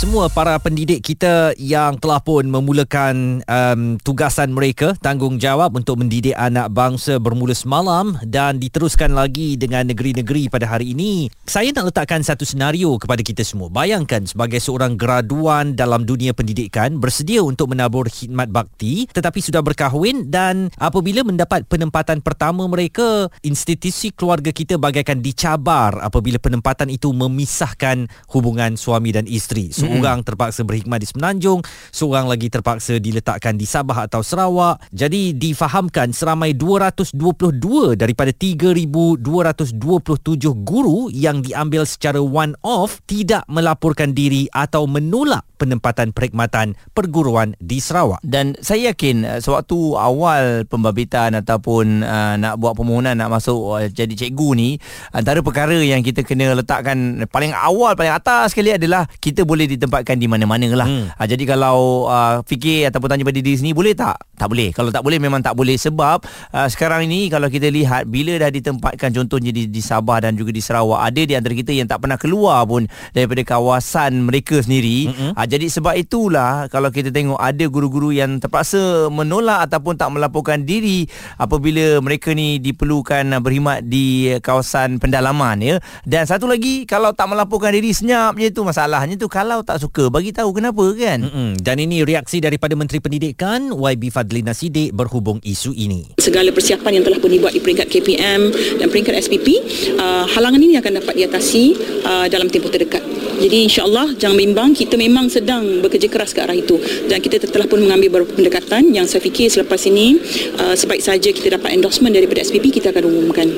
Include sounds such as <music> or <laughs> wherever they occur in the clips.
semua para pendidik kita yang telah pun memulakan um, tugasan mereka tanggungjawab untuk mendidik anak bangsa bermula semalam dan diteruskan lagi dengan negeri-negeri pada hari ini. Saya nak letakkan satu senario kepada kita semua. Bayangkan sebagai seorang graduan dalam dunia pendidikan bersedia untuk menabur khidmat bakti tetapi sudah berkahwin dan apabila mendapat penempatan pertama mereka, institusi keluarga kita bagaikan dicabar apabila penempatan itu memisahkan hubungan suami dan isteri. So, seorang terpaksa berhikmat di Semenanjung, seorang lagi terpaksa diletakkan di Sabah atau Sarawak. Jadi difahamkan seramai 222 daripada 3227 guru yang diambil secara one off tidak melaporkan diri atau menolak penempatan perkhidmatan perguruan di Sarawak. Dan saya yakin uh, sewaktu awal pembabitan ataupun uh, nak buat permohonan nak masuk uh, jadi cikgu ni, antara perkara yang kita kena letakkan paling awal paling atas sekali adalah kita boleh ditempatkan di mana-mana lah. Hmm. Uh, jadi kalau uh, fikir ataupun tanya pada diri sendiri boleh tak? Tak boleh. Kalau tak boleh memang tak boleh sebab uh, sekarang ini kalau kita lihat bila dah ditempatkan contohnya di, di Sabah dan juga di Sarawak ada di antara kita yang tak pernah keluar pun daripada kawasan mereka sendiri. Hmm. Uh, jadi sebab itulah kalau kita tengok ada guru-guru yang terpaksa menolak ataupun tak melaporkan diri apabila mereka ni diperlukan berkhidmat di kawasan pendalaman ya. Dan satu lagi kalau tak melaporkan diri senyap je tu masalahnya tu kalau tak suka bagi tahu kenapa kan. Mm-mm. Dan ini reaksi daripada Menteri Pendidikan YB Fadlina Sidik berhubung isu ini. Segala persiapan yang telah pun dibuat di peringkat KPM dan peringkat SPP uh, halangan ini akan dapat diatasi uh, dalam tempoh terdekat. Jadi insyaAllah jangan bimbang kita memang sedang bekerja keras ke arah itu dan kita telah pun mengambil beberapa pendekatan yang saya fikir selepas ini uh, sebaik saja kita dapat endorsement daripada SPP kita akan umumkan.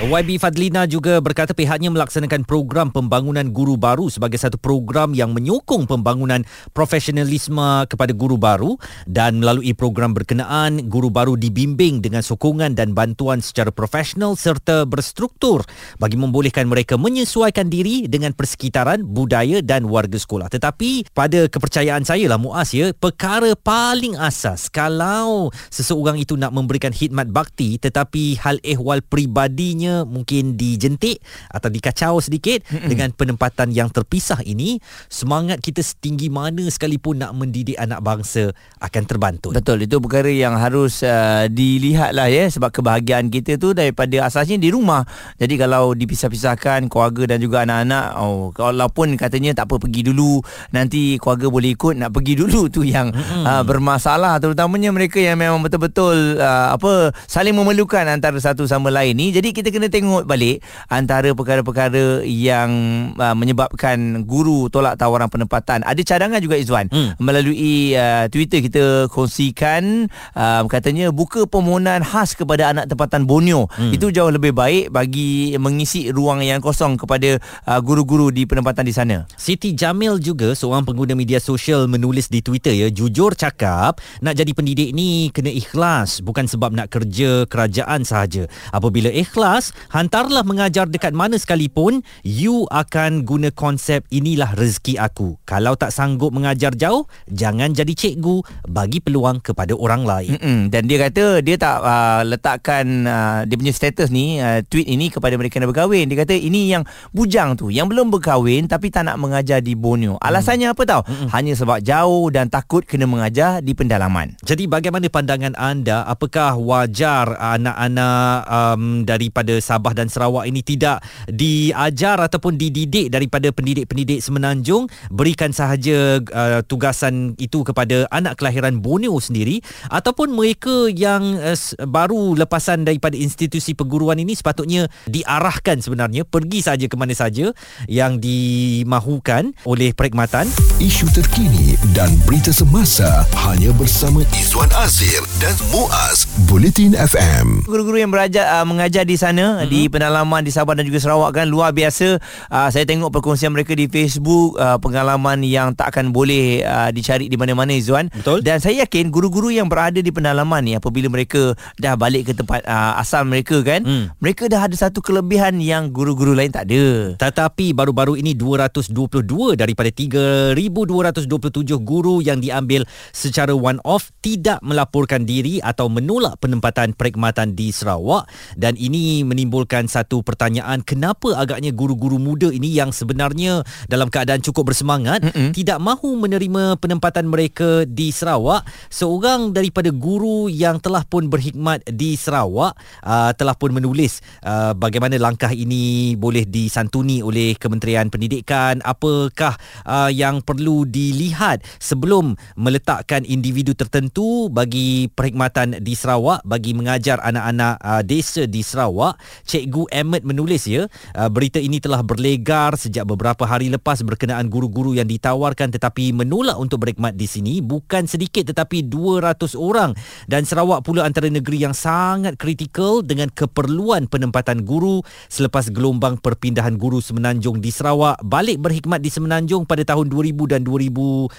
YB Fadlina juga berkata pihaknya melaksanakan program pembangunan guru baru sebagai satu program yang menyokong pembangunan profesionalisme kepada guru baru dan melalui program berkenaan guru baru dibimbing dengan sokongan dan bantuan secara profesional serta berstruktur bagi membolehkan mereka menyesuaikan diri dengan persekitaran, budaya dan warga sekolah. Tetapi pada kepercayaan saya lah Muaz ya, perkara paling asas kalau seseorang itu nak memberikan khidmat bakti tetapi hal ehwal pribadinya rasanya mungkin dijentik atau dikacau sedikit Mm-mm. dengan penempatan yang terpisah ini semangat kita setinggi mana sekalipun nak mendidik anak bangsa akan terbantu. Betul itu perkara yang harus uh, dilihatlah ya sebab kebahagiaan kita tu daripada asasnya di rumah. Jadi kalau dipisah-pisahkan keluarga dan juga anak-anak oh walaupun katanya tak apa pergi dulu nanti keluarga boleh ikut nak pergi dulu tu yang uh, bermasalah terutamanya mereka yang memang betul-betul uh, apa saling memerlukan antara satu sama lain ni. Jadi kita kena tengok balik antara perkara-perkara yang uh, menyebabkan guru tolak tawaran penempatan. Ada cadangan juga Izwan hmm. melalui uh, Twitter kita kongsikan uh, katanya buka permohonan khas kepada anak tempatan Borneo. Hmm. Itu jauh lebih baik bagi mengisi ruang yang kosong kepada uh, guru-guru di penempatan di sana. Siti Jamil juga seorang pengguna media sosial menulis di Twitter ya jujur cakap nak jadi pendidik ni kena ikhlas bukan sebab nak kerja kerajaan sahaja. Apabila ikhlas hantarlah mengajar dekat mana sekalipun you akan guna konsep inilah rezeki aku. Kalau tak sanggup mengajar jauh jangan jadi cikgu. Bagi peluang kepada orang lain. Mm-mm. dan dia kata dia tak uh, letakkan uh, dia punya status ni uh, tweet ini kepada mereka yang berkahwin. Dia kata ini yang bujang tu yang belum berkahwin tapi tak nak mengajar di Borneo. Alasannya mm. apa tahu Mm-mm. hanya sebab jauh dan takut kena mengajar di pendalaman. Jadi bagaimana pandangan anda? Apakah wajar anak-anak um, daripada Sabah dan Sarawak ini tidak diajar ataupun dididik daripada pendidik-pendidik semenanjung berikan sahaja uh, tugasan itu kepada anak kelahiran Borneo sendiri ataupun mereka yang uh, baru lepasan daripada institusi perguruan ini sepatutnya diarahkan sebenarnya pergi saja ke mana saja yang dimahukan oleh perkhidmatan. Isu terkini dan berita semasa hanya bersama Izwan Azir dan Muaz Bulletin FM guru-guru yang berajar uh, mengajar di sana sana mm-hmm. di pendalaman di Sabah dan juga Sarawak kan luar biasa. Uh, saya tengok perkongsian mereka di Facebook uh, pengalaman yang tak akan boleh uh, dicari di mana-mana Izwan. Betul. Dan saya yakin guru-guru yang berada di pendalaman ni apabila mereka dah balik ke tempat uh, asal mereka kan, mm. mereka dah ada satu kelebihan yang guru-guru lain tak ada. Tetapi baru-baru ini 222 daripada 3227 guru yang diambil secara one off tidak melaporkan diri atau menolak penempatan perkhidmatan di Sarawak dan ini menimbulkan satu pertanyaan kenapa agaknya guru-guru muda ini yang sebenarnya dalam keadaan cukup bersemangat Mm-mm. tidak mahu menerima penempatan mereka di Sarawak? Seorang daripada guru yang telah pun berkhidmat di Sarawak uh, telah pun menulis uh, bagaimana langkah ini boleh disantuni oleh Kementerian Pendidikan? Apakah uh, yang perlu dilihat sebelum meletakkan individu tertentu bagi perkhidmatan di Sarawak bagi mengajar anak-anak uh, desa di Sarawak Cikgu Ahmed menulis ya uh, berita ini telah berlegar sejak beberapa hari lepas berkenaan guru-guru yang ditawarkan tetapi menolak untuk berkhidmat di sini. Bukan sedikit tetapi 200 orang. Dan Sarawak pula antara negeri yang sangat kritikal dengan keperluan penempatan guru selepas gelombang perpindahan guru Semenanjung di Sarawak balik berkhidmat di Semenanjung pada tahun 2000 dan 2021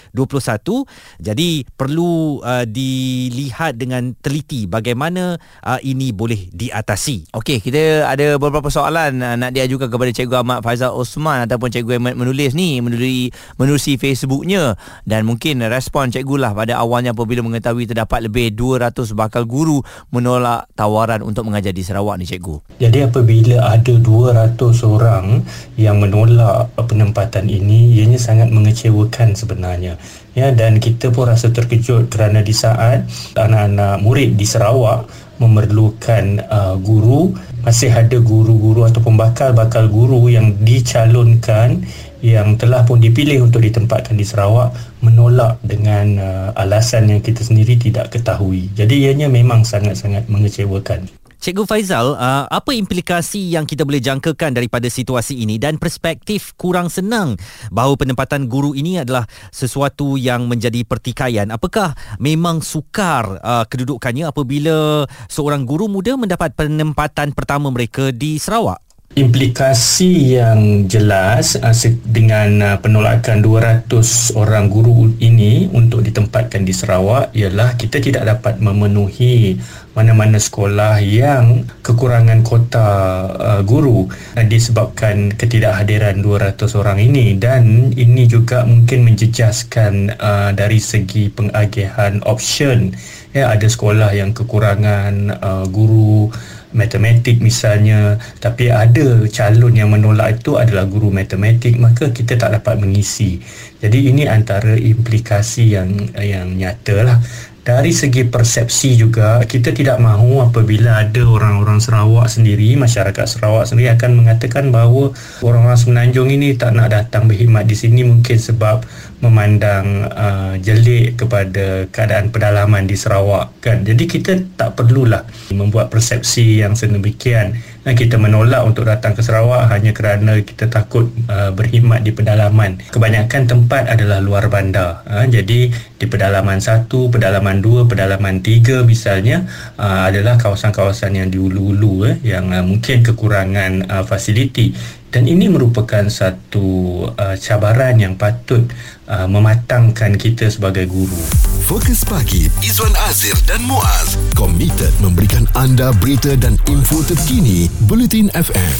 jadi perlu uh, dilihat dengan teliti bagaimana uh, ini boleh diatasi. Okey, kita ada beberapa soalan uh, nak diajukan kepada Cikgu Ahmad Faizal Osman ataupun Cikgu Ahmad menulis ni melalui menerusi Facebooknya dan mungkin respon Cikgu lah pada awalnya apabila mengetahui terdapat lebih 200 bakal guru menolak tawaran untuk mengajar di Sarawak ni Cikgu. Jadi apabila ada 200 orang yang menolak penempatan ini ianya sangat mengecewakan sebenarnya ya dan kita pun rasa terkejut kerana di saat anak-anak murid di Sarawak memerlukan uh, guru masih ada guru-guru ataupun bakal-bakal guru yang dicalonkan yang telah pun dipilih untuk ditempatkan di Sarawak menolak dengan uh, alasan yang kita sendiri tidak ketahui. Jadi ianya memang sangat-sangat mengecewakan. Cikgu Faizal, uh, apa implikasi yang kita boleh jangkakan daripada situasi ini dan perspektif kurang senang bahawa penempatan guru ini adalah sesuatu yang menjadi pertikaian? Apakah memang sukar uh, kedudukannya apabila seorang guru muda mendapat penempatan pertama mereka di Sarawak? Implikasi yang jelas uh, dengan uh, penolakan 200 orang guru ini untuk ditempatkan di Sarawak ialah kita tidak dapat memenuhi mana-mana sekolah yang kekurangan kota uh, guru. Disebabkan ketidakhadiran 200 orang ini dan ini juga mungkin menjejaskan dari segi pengagihan option. Ya ada sekolah yang kekurangan guru matematik misalnya tapi ada calon yang menolak itu adalah guru matematik maka kita tak dapat mengisi. Jadi ini antara implikasi yang yang nyata lah. Dari segi persepsi juga kita tidak mahu apabila ada orang-orang Sarawak sendiri masyarakat Sarawak sendiri akan mengatakan bahawa orang-orang Semenanjung ini tak nak datang berkhidmat di sini mungkin sebab memandang uh, jelik kepada keadaan pedalaman di Sarawak kan jadi kita tak perlulah membuat persepsi yang sedemikian dan kita menolak untuk datang ke Sarawak hanya kerana kita takut uh, berkhidmat di pedalaman. Kebanyakan tempat adalah luar bandar. Uh, jadi di pedalaman satu, pedalaman dua, pedalaman tiga misalnya uh, adalah kawasan-kawasan yang di ulu-ulu uh, yang uh, mungkin kekurangan uh, fasiliti dan ini merupakan satu uh, cabaran yang patut uh, mematangkan kita sebagai guru. Fokus pagi Izwan Azir dan Muaz komited memberikan anda berita dan info terkini Bulletin FM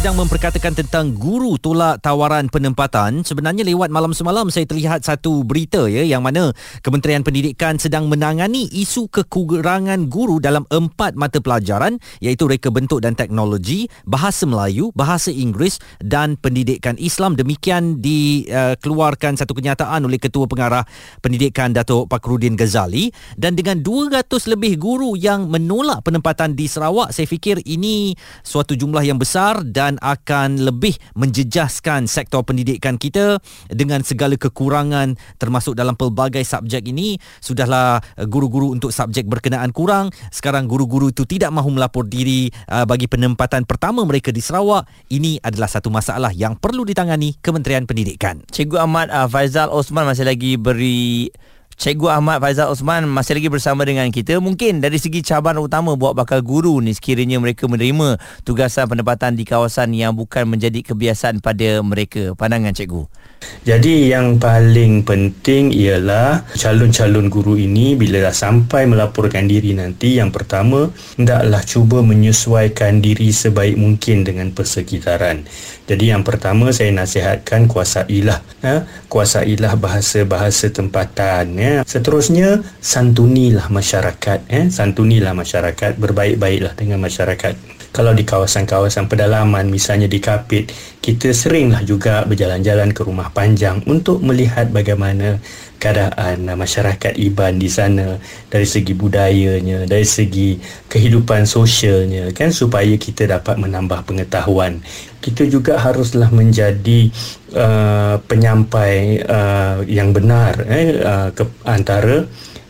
sedang memperkatakan tentang guru tolak tawaran penempatan. Sebenarnya lewat malam semalam saya terlihat satu berita ya yang mana Kementerian Pendidikan sedang menangani isu kekurangan guru dalam empat mata pelajaran iaitu reka bentuk dan teknologi bahasa Melayu bahasa Inggeris dan pendidikan Islam. Demikian dikeluarkan satu kenyataan oleh Ketua Pengarah Pendidikan Datuk Pakrudin Ghazali. Dan dengan 200 lebih guru yang menolak penempatan di Sarawak saya fikir ini suatu jumlah yang besar dan dan akan lebih menjejaskan sektor pendidikan kita dengan segala kekurangan termasuk dalam pelbagai subjek ini. Sudahlah eh, guru-guru untuk subjek berkenaan kurang. Sekarang guru-guru itu tidak mahu melapor diri uh, bagi penempatan pertama mereka di Sarawak. Ini adalah satu masalah yang perlu ditangani Kementerian Pendidikan. Cikgu Ahmad uh, Faizal Osman masih lagi beri Cikgu Ahmad Faizal Osman masih lagi bersama dengan kita. Mungkin dari segi cabaran utama buat bakal guru ni sekiranya mereka menerima tugasan penempatan di kawasan yang bukan menjadi kebiasaan pada mereka. Pandangan cikgu. Jadi yang paling penting ialah calon-calon guru ini bila dah sampai melaporkan diri nanti yang pertama hendaklah cuba menyesuaikan diri sebaik mungkin dengan persekitaran. Jadi yang pertama saya nasihatkan kuasailah ha? kuasailah bahasa-bahasa tempatan ya. Seterusnya santunilah masyarakat ya. Santunilah masyarakat berbaik-baiklah dengan masyarakat kalau di kawasan-kawasan pedalaman misalnya di Kapit kita seringlah juga berjalan-jalan ke rumah panjang untuk melihat bagaimana keadaan masyarakat Iban di sana dari segi budayanya dari segi kehidupan sosialnya kan supaya kita dapat menambah pengetahuan. Kita juga haruslah menjadi uh, penyampai uh, yang benar eh, uh, ke antara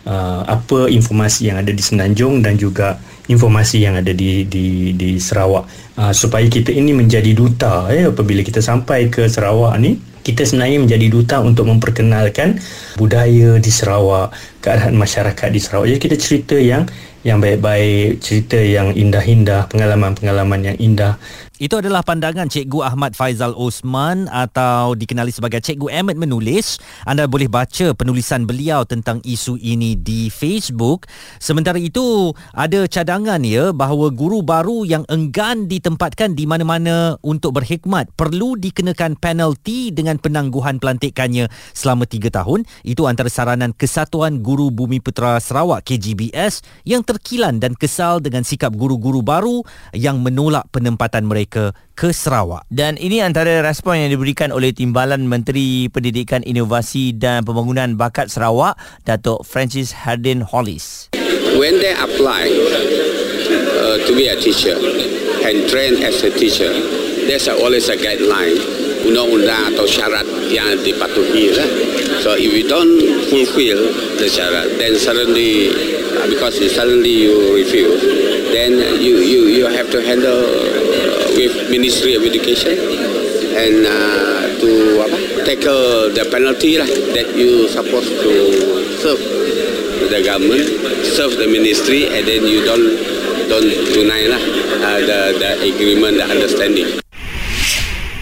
uh, apa informasi yang ada di Senanjung dan juga informasi yang ada di di di Sarawak. Uh, supaya kita ini menjadi duta eh apabila kita sampai ke Sarawak ni kita sebenarnya menjadi duta untuk memperkenalkan budaya di Sarawak, keadaan masyarakat di Sarawak. Jadi kita cerita yang yang baik-baik, cerita yang indah-indah, pengalaman-pengalaman yang indah itu adalah pandangan Cikgu Ahmad Faizal Osman atau dikenali sebagai Cikgu Ahmad menulis. Anda boleh baca penulisan beliau tentang isu ini di Facebook. Sementara itu, ada cadangan ya bahawa guru baru yang enggan ditempatkan di mana-mana untuk berkhidmat perlu dikenakan penalti dengan penangguhan pelantikannya selama 3 tahun. Itu antara saranan Kesatuan Guru Bumi Putera Sarawak KGBS yang terkilan dan kesal dengan sikap guru-guru baru yang menolak penempatan mereka mereka ke Sarawak. Dan ini antara respon yang diberikan oleh Timbalan Menteri Pendidikan Inovasi dan Pembangunan Bakat Sarawak, Datuk Francis Hardin Hollis. When they apply uh, to be a teacher and train as a teacher, there's always a guideline undang-undang atau syarat yang dipatuhi lah. So if you don't fulfill the syarat, then suddenly because you suddenly you refuse, then you you you have to handle with Ministry of Education and uh, to apa, tackle the penalty lah that you supposed to serve the government, serve the ministry, and then you don't don't tunai lah uh, the the agreement, the understanding.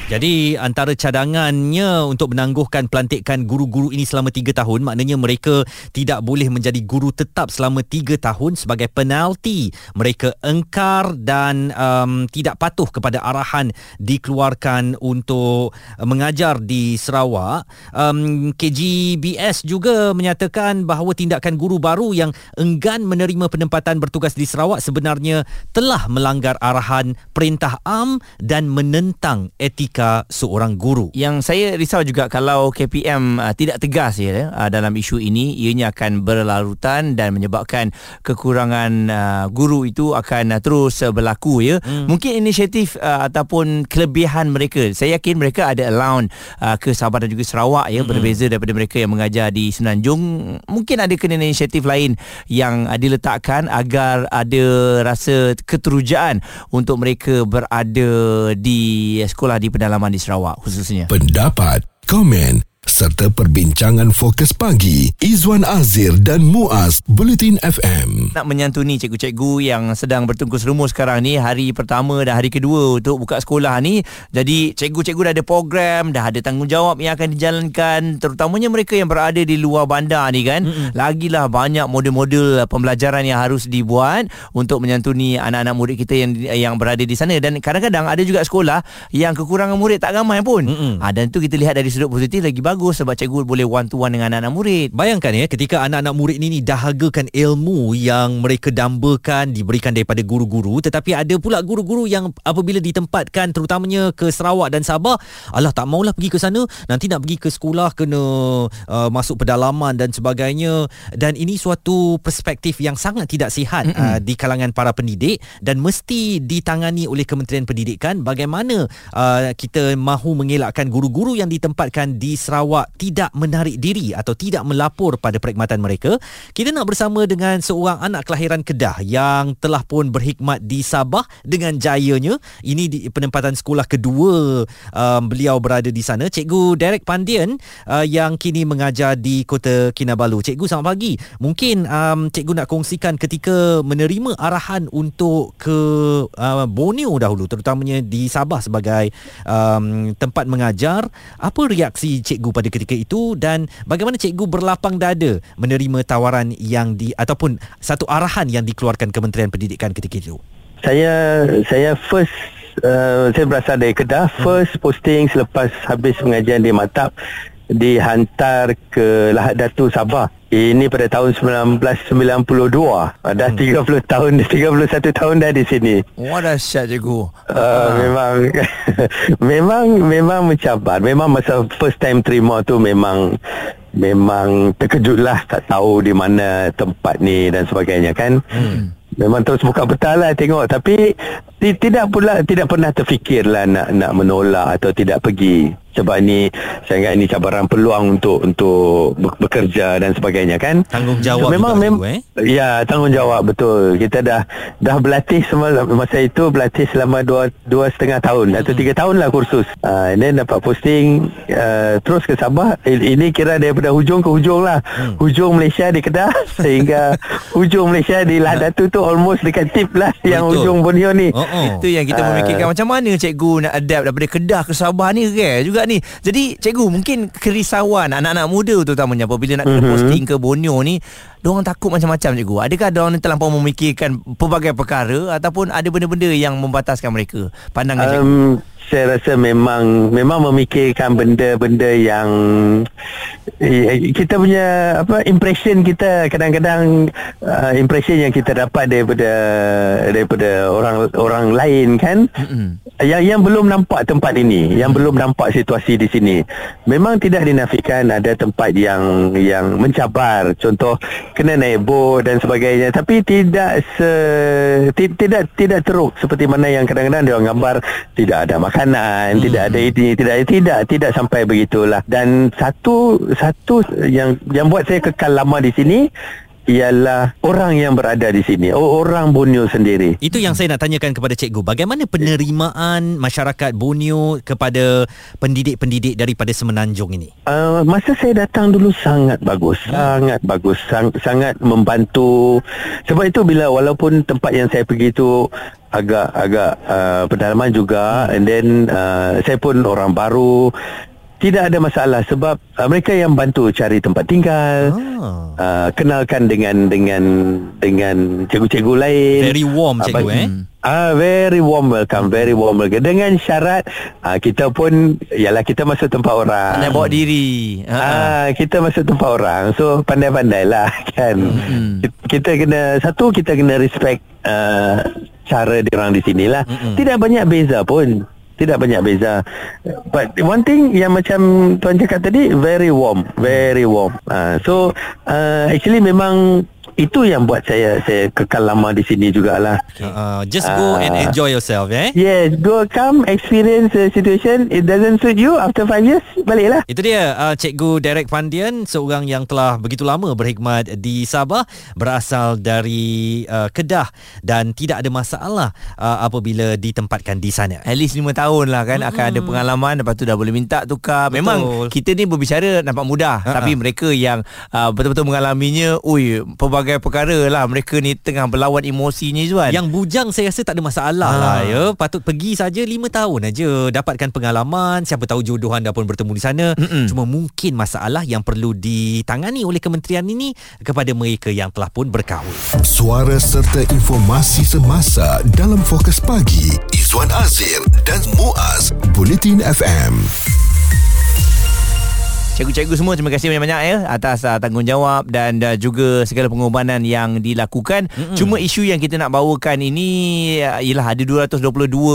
Jadi antara cadangannya untuk menangguhkan pelantikan guru-guru ini selama 3 tahun maknanya mereka tidak boleh menjadi guru tetap selama 3 tahun sebagai penalti mereka engkar dan um, tidak patuh kepada arahan dikeluarkan untuk mengajar di Sarawak. Um, KGBS juga menyatakan bahawa tindakan guru baru yang enggan menerima penempatan bertugas di Sarawak sebenarnya telah melanggar arahan perintah am dan menentang etika etika seorang guru. Yang saya risau juga kalau KPM uh, tidak tegas ya uh, dalam isu ini ianya akan berlarutan dan menyebabkan kekurangan uh, guru itu akan uh, terus uh, berlaku ya. Hmm. Mungkin inisiatif uh, ataupun kelebihan mereka. Saya yakin mereka ada allowance uh, ke Sabah dan juga Sarawak ya hmm. berbeza daripada mereka yang mengajar di Senanjung. Mungkin ada kena inisiatif lain yang uh, diletakkan agar ada rasa keterujaan untuk mereka berada di sekolah di pedalaman pedalaman di Sarawak khususnya. Pendapat, komen serta perbincangan fokus pagi Izwan Azir dan Muaz Bulletin FM. Nak menyantuni cikgu-cikgu yang sedang bertungkus rumus sekarang ni hari pertama dan hari kedua untuk buka sekolah ni. Jadi cikgu-cikgu dah ada program, dah ada tanggungjawab yang akan dijalankan terutamanya mereka yang berada di luar bandar ni kan. Mm-mm. Lagilah banyak model-model pembelajaran yang harus dibuat untuk menyantuni anak-anak murid kita yang yang berada di sana dan kadang-kadang ada juga sekolah yang kekurangan murid tak ramai pun. Ha, dan tu kita lihat dari sudut positif lagi bagus bagus sebab cikgu boleh one to one dengan anak-anak murid. Bayangkan ya ketika anak-anak murid ini dahagakan ilmu yang mereka dambakan diberikan daripada guru-guru tetapi ada pula guru-guru yang apabila ditempatkan terutamanya ke Sarawak dan Sabah, alah tak maulah pergi ke sana, nanti nak pergi ke sekolah kena uh, masuk pedalaman dan sebagainya. Dan ini suatu perspektif yang sangat tidak sihat uh, di kalangan para pendidik dan mesti ditangani oleh Kementerian Pendidikan bagaimana uh, kita mahu mengelakkan guru-guru yang ditempatkan di Sarawak Sarawak tidak menarik diri atau tidak melapor pada perkhidmatan mereka. Kita nak bersama dengan seorang anak kelahiran Kedah yang telah pun berkhidmat di Sabah dengan jayanya. Ini di penempatan sekolah kedua um, beliau berada di sana. Cikgu Derek Pandian uh, yang kini mengajar di Kota Kinabalu. Cikgu selamat pagi. Mungkin um, cikgu nak kongsikan ketika menerima arahan untuk ke uh, Borneo dahulu terutamanya di Sabah sebagai um, tempat mengajar. Apa reaksi cikgu pada ketika itu dan bagaimana cikgu berlapang dada menerima tawaran yang di ataupun satu arahan yang dikeluarkan Kementerian Pendidikan ketika itu? Saya saya first uh, saya berasal dari Kedah. First posting selepas habis pengajian di Matap dihantar ke Lahad Datu Sabah. Ini pada tahun 1992. Dah 30 tahun <laughs> 31 tahun dah di sini. Wah dahsyat cikgu. Uh, memang <laughs> memang memang mencabar. Memang masa first time terima tu memang memang terkejutlah tak tahu di mana tempat ni dan sebagainya kan. Hmm. Memang terus buka peta lah tengok tapi tidak pula tidak pernah terfikirlah nak nak menolak atau tidak pergi. Sebab ni saya ingat ini cabaran peluang untuk untuk bekerja dan sebagainya kan? Tanggungjawab so, memang mem eh? ya tanggungjawab betul. Kita dah dah berlatih semua masa itu berlatih selama dua dua setengah tahun atau tiga tahun lah kursus. Uh, and then dapat posting uh, terus ke Sabah. Ini kira daripada hujung ke hujung lah. Hmm. hujung Malaysia di Kedah <laughs> sehingga hujung Malaysia di Ladatu tu almost dekat tip lah yang Betul. hujung Borneo ni. Oh, oh. Itu yang kita Ah. memikirkan macam mana cikgu nak adapt daripada Kedah ke Sabah ni rare juga ni. Jadi cikgu mungkin kerisauan anak-anak muda terutamanya apabila nak kena Mhm. posting ke Borneo ni Diorang takut macam-macam cikgu Adakah diorang ni terlampau memikirkan Pelbagai perkara Ataupun ada benda-benda yang membataskan mereka Pandangan cikgu Um, saya rasa memang memang memikirkan benda-benda yang eh, kita punya apa impression kita kadang-kadang uh, impression yang kita dapat daripada daripada orang orang lain kan? Mm-mm. yang yang belum nampak tempat ini yang belum nampak situasi di sini. Memang tidak dinafikan ada tempat yang yang mencabar. Contoh kena naik bot dan sebagainya. Tapi tidak se ti- tidak tidak teruk seperti mana yang kadang-kadang dia gambar. Tidak ada makanan hmm. tidak ada ini tidak tidak tidak sampai begitulah dan satu satu yang yang buat saya kekal lama di sini ialah orang yang berada di sini. Orang Borneo sendiri. Itu yang saya nak tanyakan kepada cikgu. Bagaimana penerimaan masyarakat Borneo kepada pendidik-pendidik daripada Semenanjung ini? Uh, masa saya datang dulu sangat bagus, sangat bagus, sang, sangat membantu. Sebab itu bila walaupun tempat yang saya pergi itu agak agak uh, pedalaman juga, and then uh, saya pun orang baru, tidak ada masalah sebab uh, mereka yang bantu cari tempat tinggal, Ah. uh, kenalkan dengan dengan dengan cikgu-cikgu lain. Very warm cikgu Apa- eh. Ah very warm welcome, very warm welcome. Dengan syarat ah, kita pun ialah kita masuk tempat orang. Pandai bawa diri Ha, ha. Ah, kita masuk tempat orang. So pandai-pandai lah <laughs> kan. Mm-mm. Kita kena satu kita kena respect uh, cara dia orang di sini lah. Tidak banyak beza pun. Tidak banyak beza. But one thing yang macam tuan cakap tadi very warm, very warm. Uh, so uh, actually memang itu yang buat saya saya kekal lama di sini jugalah. Uh, just go Ah. and enjoy yourself eh. Yes, go come experience the situation. It doesn't suit you after five years, baliklah. Itu dia uh, Cikgu Derek Pandian Seorang yang telah begitu lama berkhidmat di Sabah Berasal dari uh, Kedah Dan tidak ada masalah uh, apabila ditempatkan di sana At least 5 tahun lah kan Akan ada pengalaman Lepas tu dah boleh minta tukar Betul. Memang kita ni berbicara Nampak mudah Ha-ha. Tapi mereka yang uh, Betul-betul mengalaminya Ui Pelbagai perkara lah Mereka ni tengah berlawan emosinya Zuan Yang bujang saya rasa tak ada masalah Ah. lah ya Patut pergi saja 5 tahun aja Dapatkan pengalaman Siapa tahu jodoh anda pun bertemu di sana Mm-mm. Cuma mungkin masalah yang perlu ditangani oleh kementerian ini Kepada mereka yang telah pun berkahwin Suara serta informasi semasa dalam fokus pagi Izwan Azir dan Muaz Bulletin FM. Cikgu-cikgu semua terima kasih banyak-banyak ya atas uh, tanggungjawab dan uh, juga segala pengorbanan yang dilakukan. Mm-mm. Cuma isu yang kita nak bawakan ini uh, ialah ada 222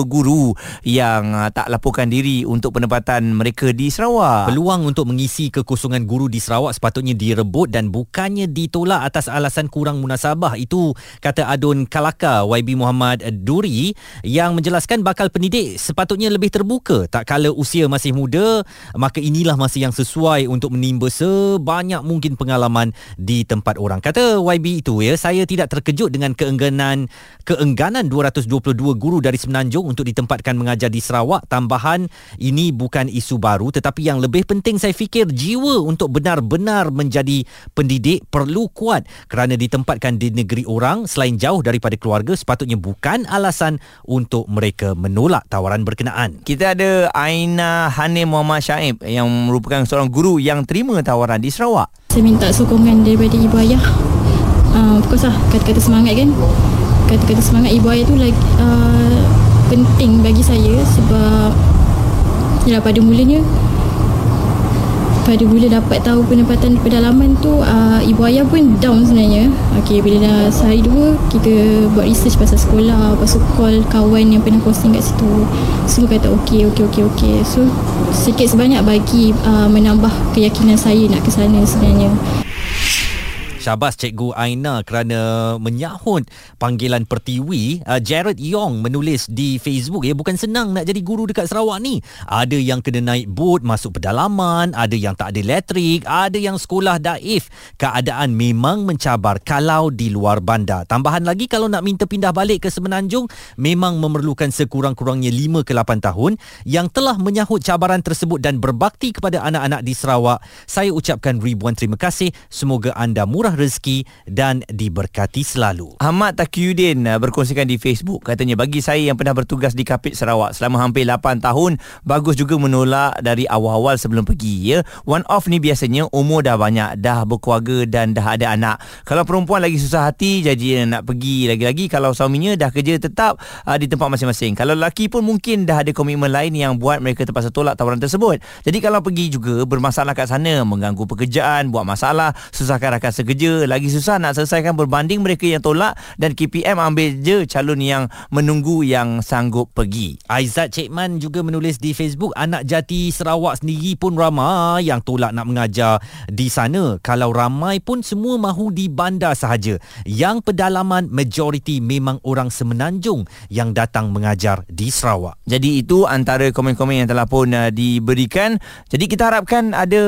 guru yang uh, tak laporkan diri untuk penempatan mereka di Sarawak. Peluang untuk mengisi kekosongan guru di Sarawak sepatutnya direbut dan bukannya ditolak atas alasan kurang munasabah. Itu kata Adun Kalaka YB Muhammad Duri yang menjelaskan bakal pendidik sepatutnya lebih terbuka. Tak kala usia masih muda, maka inilah masa yang sesuai piawai untuk menimba sebanyak mungkin pengalaman di tempat orang. Kata YB itu ya, saya tidak terkejut dengan keengganan keengganan 222 guru dari Semenanjung untuk ditempatkan mengajar di Sarawak. Tambahan ini bukan isu baru tetapi yang lebih penting saya fikir jiwa untuk benar-benar menjadi pendidik perlu kuat kerana ditempatkan di negeri orang selain jauh daripada keluarga sepatutnya bukan alasan untuk mereka menolak tawaran berkenaan. Kita ada Aina Hanim Muhammad Syaib yang merupakan seorang guru yang terima tawaran di Sarawak. Saya minta sokongan daripada ibu ayah. Uh, lah, kata-kata semangat kan. Kata-kata semangat ibu ayah tu like, uh, penting bagi saya sebab ya pada mulanya pada mula dapat tahu penempatan di pedalaman tu uh, ibu ayah pun down sebenarnya. Okay, bila dah sehari dua kita buat research pasal sekolah tu call kawan yang pernah posting kat situ. Semua kata okay okay okay okay so sikit sebanyak bagi uh, menambah keyakinan saya nak ke sana sebenarnya Syabas Cikgu Aina kerana menyahut panggilan pertiwi. Uh, Jared Yong menulis di Facebook ya bukan senang nak jadi guru dekat Sarawak ni. Ada yang kena naik bot masuk pedalaman, ada yang tak ada elektrik, ada yang sekolah daif. Keadaan memang mencabar kalau di luar bandar. Tambahan lagi kalau nak minta pindah balik ke Semenanjung memang memerlukan sekurang-kurangnya 5 ke 8 tahun yang telah menyahut cabaran tersebut dan berbakti kepada anak-anak di Sarawak. Saya ucapkan ribuan terima kasih. Semoga anda murah murah rezeki dan diberkati selalu. Ahmad Taqiyuddin uh, berkongsikan di Facebook katanya bagi saya yang pernah bertugas di Kapit Sarawak selama hampir 8 tahun bagus juga menolak dari awal-awal sebelum pergi ya. One off ni biasanya umur dah banyak, dah berkeluarga dan dah ada anak. Kalau perempuan lagi susah hati jadi nak pergi lagi-lagi kalau suaminya dah kerja tetap uh, di tempat masing-masing. Kalau lelaki pun mungkin dah ada komitmen lain yang buat mereka terpaksa tolak tawaran tersebut. Jadi kalau pergi juga bermasalah kat sana, mengganggu pekerjaan, buat masalah, susahkan rakan sekerja kerja lagi susah nak selesaikan berbanding mereka yang tolak dan KPM ambil je calon yang menunggu yang sanggup pergi. Aizat Cekman juga menulis di Facebook anak jati Sarawak sendiri pun ramai yang tolak nak mengajar di sana. Kalau ramai pun semua mahu di bandar sahaja. Yang pedalaman majoriti memang orang semenanjung yang datang mengajar di Sarawak. Jadi itu antara komen-komen yang telah pun uh, diberikan. Jadi kita harapkan ada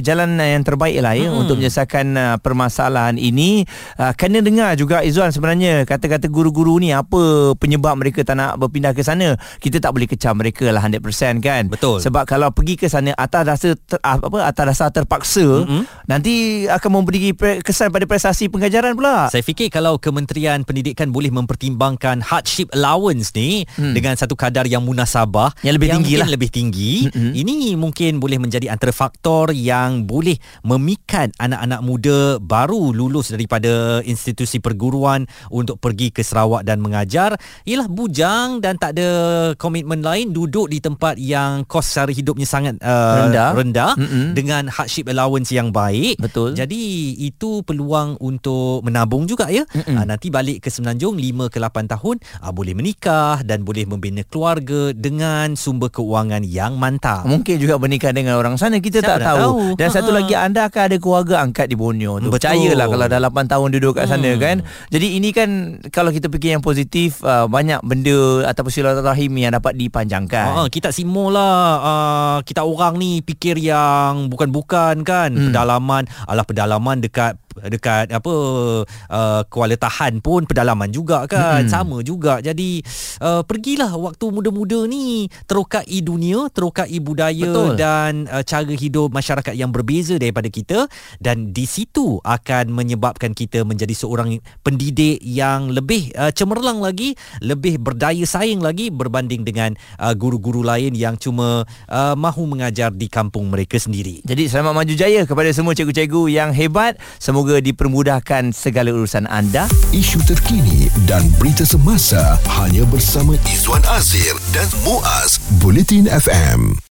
jalan yang terbaik lah ya hmm. untuk menyelesaikan uh, permasalahan permasalahan ini uh, kena dengar juga Izzuan sebenarnya kata-kata guru-guru ni apa penyebab mereka tak nak berpindah ke sana kita tak boleh kecam mereka lah 100% kan betul sebab kalau pergi ke sana atas dasar ter, ah, apa atas dasar terpaksa mm-hmm. nanti akan memberi kesan pada prestasi pengajaran pula saya fikir kalau Kementerian Pendidikan boleh mempertimbangkan hardship allowance ni hmm. dengan satu kadar yang munasabah yang lebih yang tinggi lah lebih tinggi mm-hmm. ini mungkin boleh menjadi antara faktor yang boleh memikat anak-anak muda baru lulus daripada institusi perguruan untuk pergi ke Sarawak dan mengajar. Ialah bujang dan tak ada komitmen lain duduk di tempat yang kos sara hidupnya sangat uh, rendah, rendah dengan hardship allowance yang baik. Betul. Jadi itu peluang untuk menabung juga ya. Uh, nanti balik ke Semenanjung 5 ke 8 tahun uh, boleh menikah dan boleh membina keluarga dengan sumber keuangan yang mantap. Mungkin juga menikah dengan orang sana kita Siapa tak tahu. tahu. Dan uh-huh. satu lagi anda akan ada keluarga angkat di Borneo tu percayalah kalau dah 8 tahun duduk kat sana hmm. kan. Jadi ini kan kalau kita fikir yang positif uh, banyak benda ataupun silaturahim yang dapat dipanjangkan. Ha, kita simo lah uh, kita orang ni fikir yang bukan-bukan kan. Hmm. Pedalaman, alah pedalaman dekat dekat apa uh, Kuala Tahan pun pedalaman juga kan. Hmm. sama juga. Jadi uh, pergilah waktu muda-muda ni terokai dunia terokai budaya Betul. dan uh, cara hidup masyarakat yang berbeza daripada kita. Dan di situ akan menyebabkan kita menjadi seorang pendidik yang lebih uh, cemerlang lagi lebih berdaya saing lagi berbanding dengan uh, guru-guru lain yang cuma uh, mahu mengajar di kampung mereka sendiri. Jadi selamat maju jaya kepada semua cikgu-cikgu yang hebat. Semua Semoga dipermudahkan segala urusan anda. Isu terkini dan berita semasa hanya bersama Izwan Azir dan Muaz Bulletin FM.